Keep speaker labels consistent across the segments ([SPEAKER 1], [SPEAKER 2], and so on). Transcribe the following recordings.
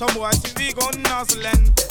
[SPEAKER 1] Some boy see we gun nuzzling.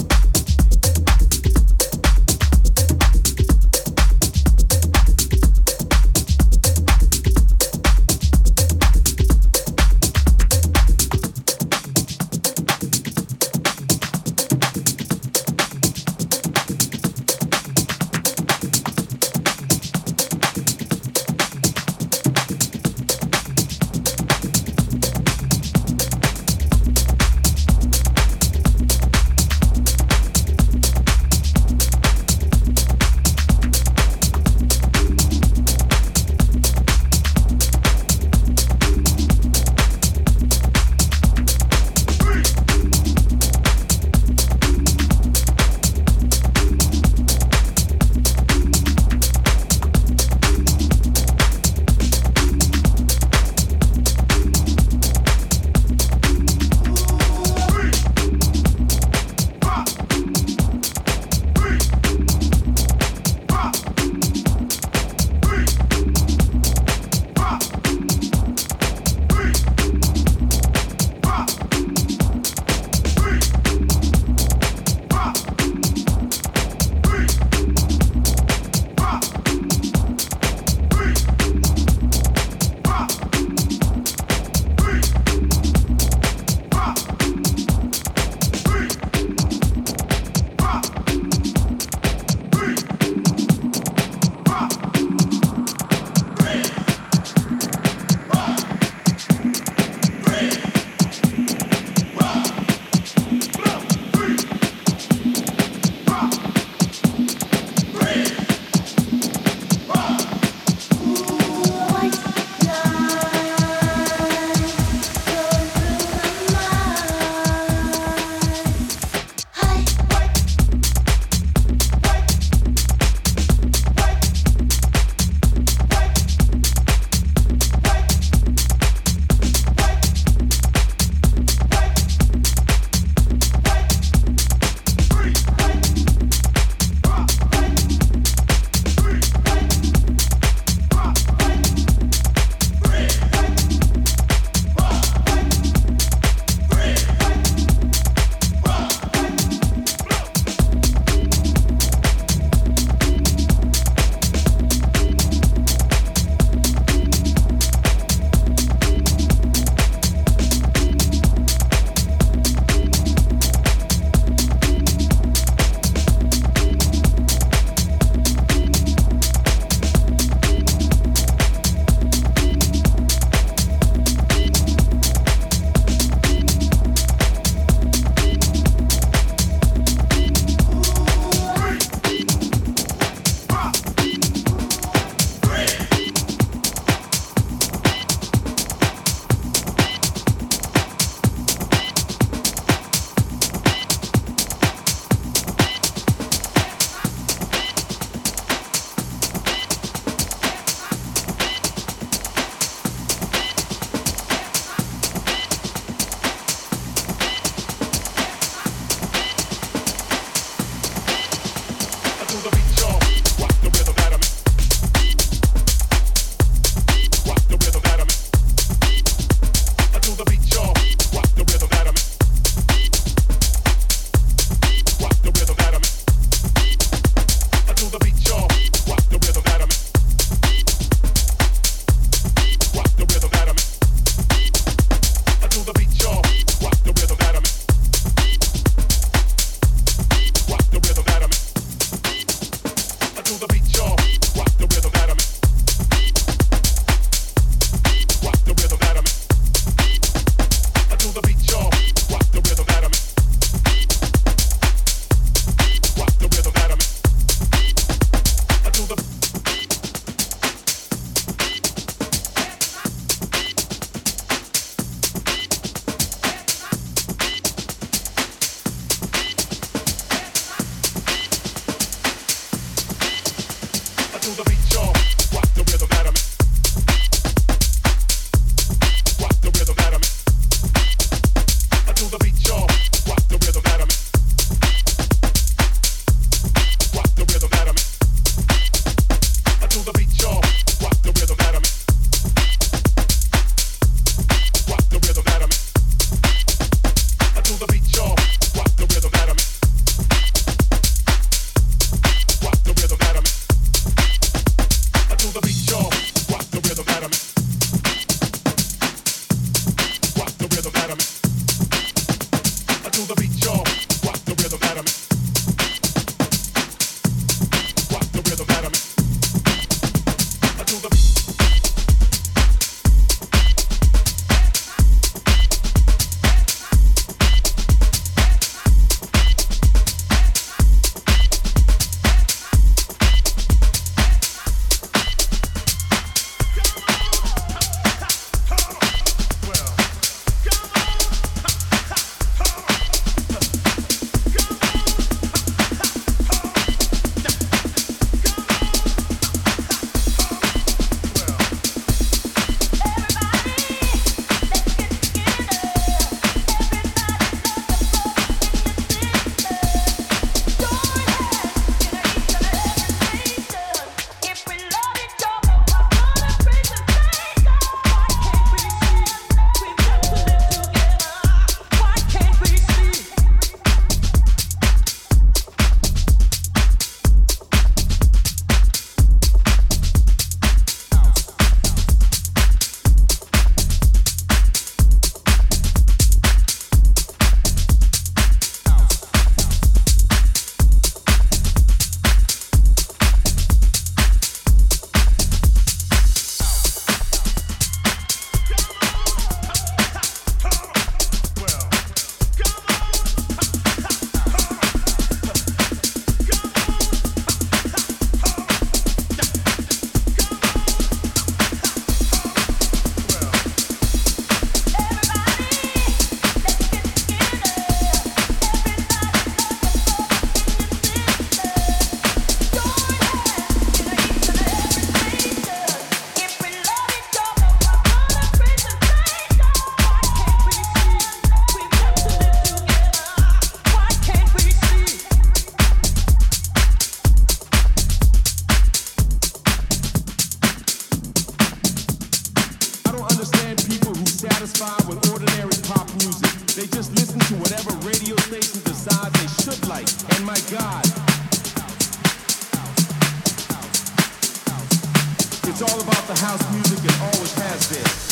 [SPEAKER 1] It's all about the house music it always has been.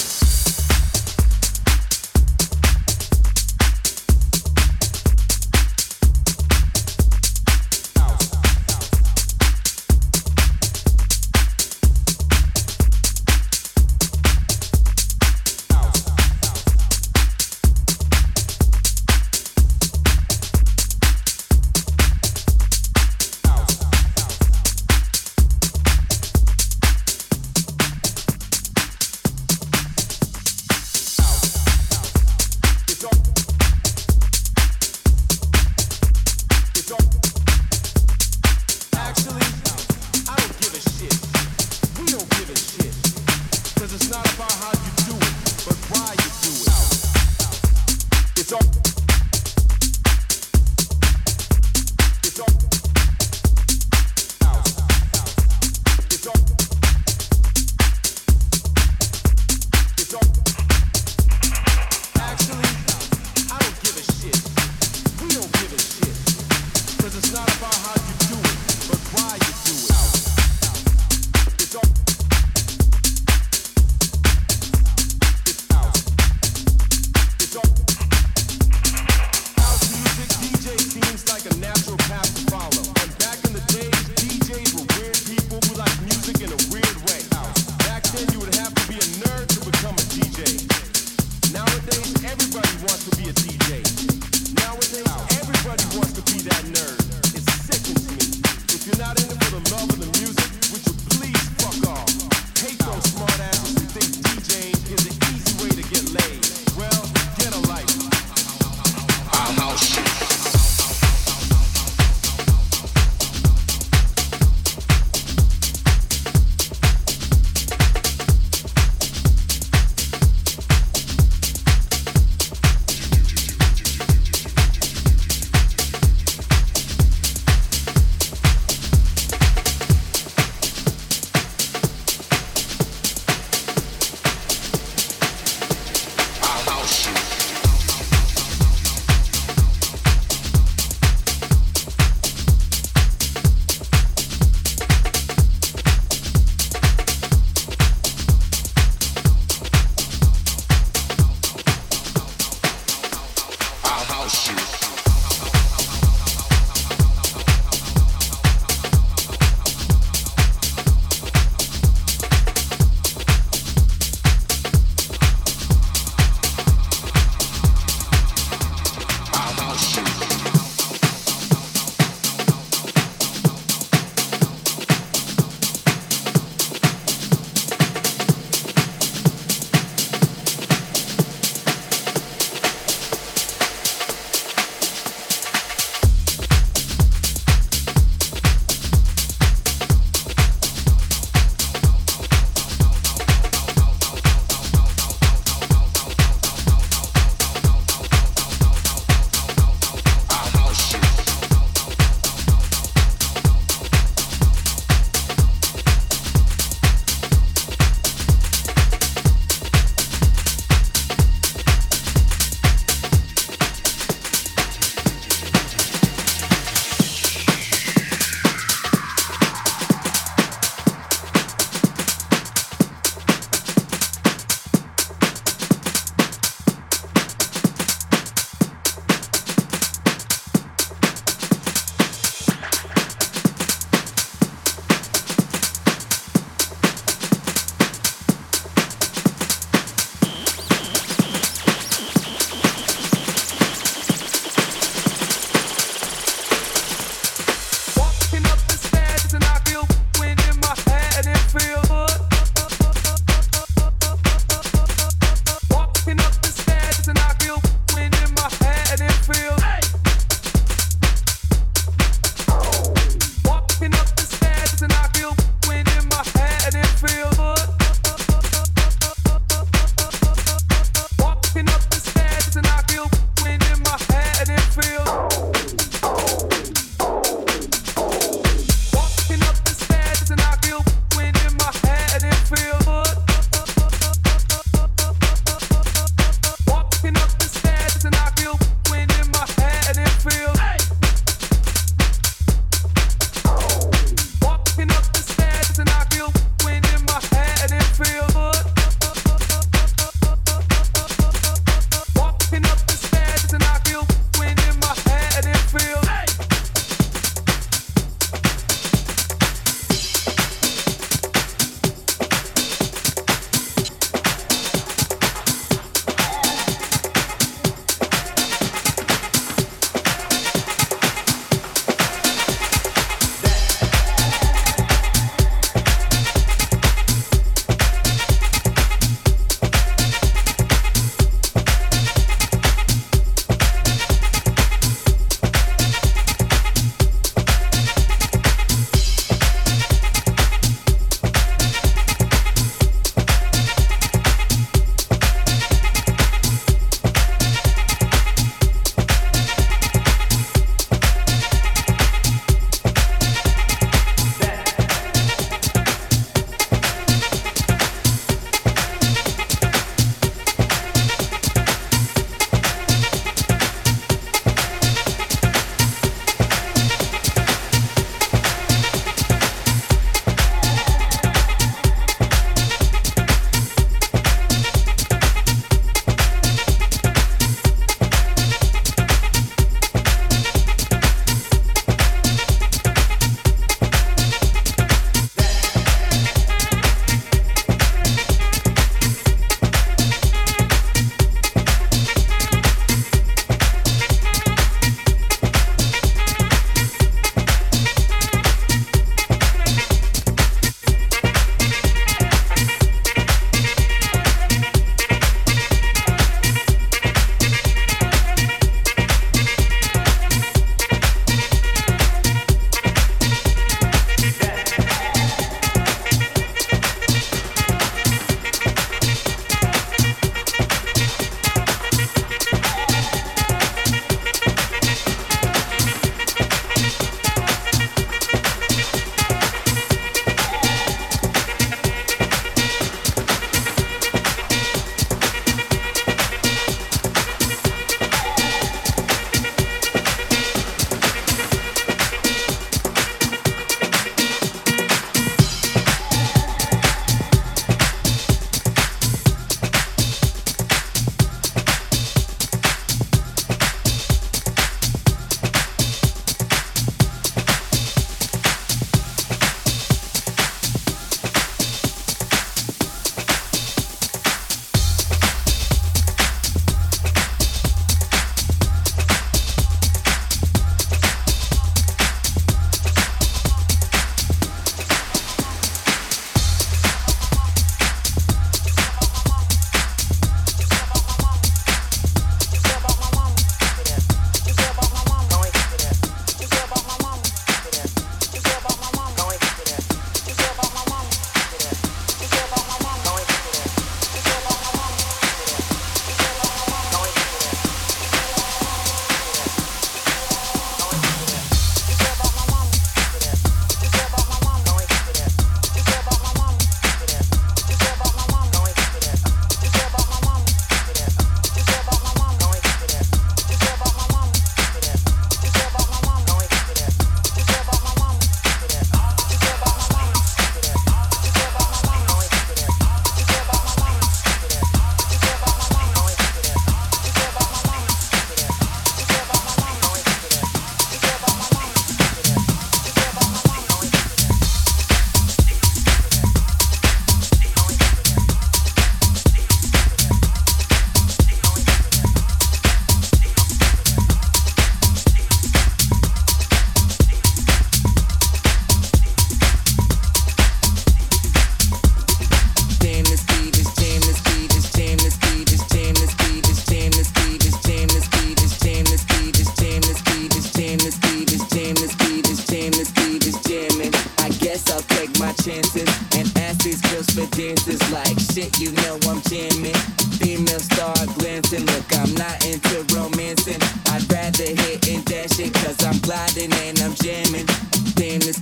[SPEAKER 2] Shit, you know I'm jamming. Female star glancing, look, I'm not into romancing. I'd rather hit and dash it, cause I'm gliding and I'm jamming. Damn, this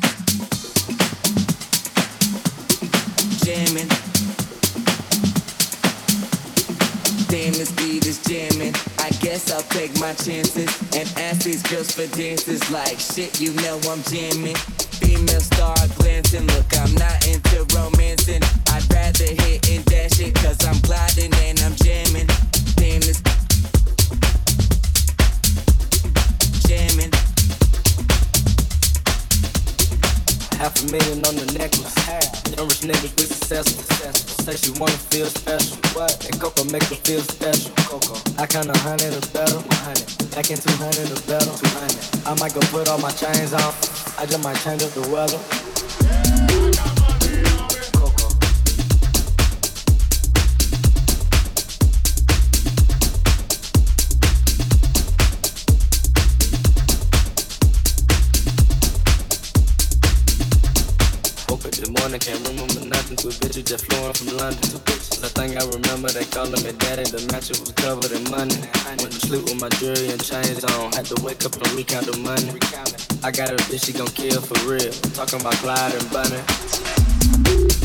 [SPEAKER 2] jamming. Damn, this beat is jamming. I guess I'll take my chances and ask these girls for dances like shit, you know I'm jamming. Female star glancing, look, I'm not into romancing. I'd rather hit and dash it, cause I'm gliding and I'm jamming. Damn, this jamming.
[SPEAKER 3] Half a million on the necklace. Young rich niggas with success, successful. Say she wanna feel special. What? And Coco make her feel special. Coco. I kinda hundred a better. Back in 200 a better. 200. I might go put all my chains on. I just might change up the weather. Up this morning, can't remember nothing. Two bitches just flew from London. Bitches. The thing I remember, they calling me daddy. The mattress was covered in money. Went to sleep with my jewelry and chains on. Had to wake up and recount the money. I got a bitch, she gon' kill for real. Talking about Clyde and
[SPEAKER 4] Bonnie.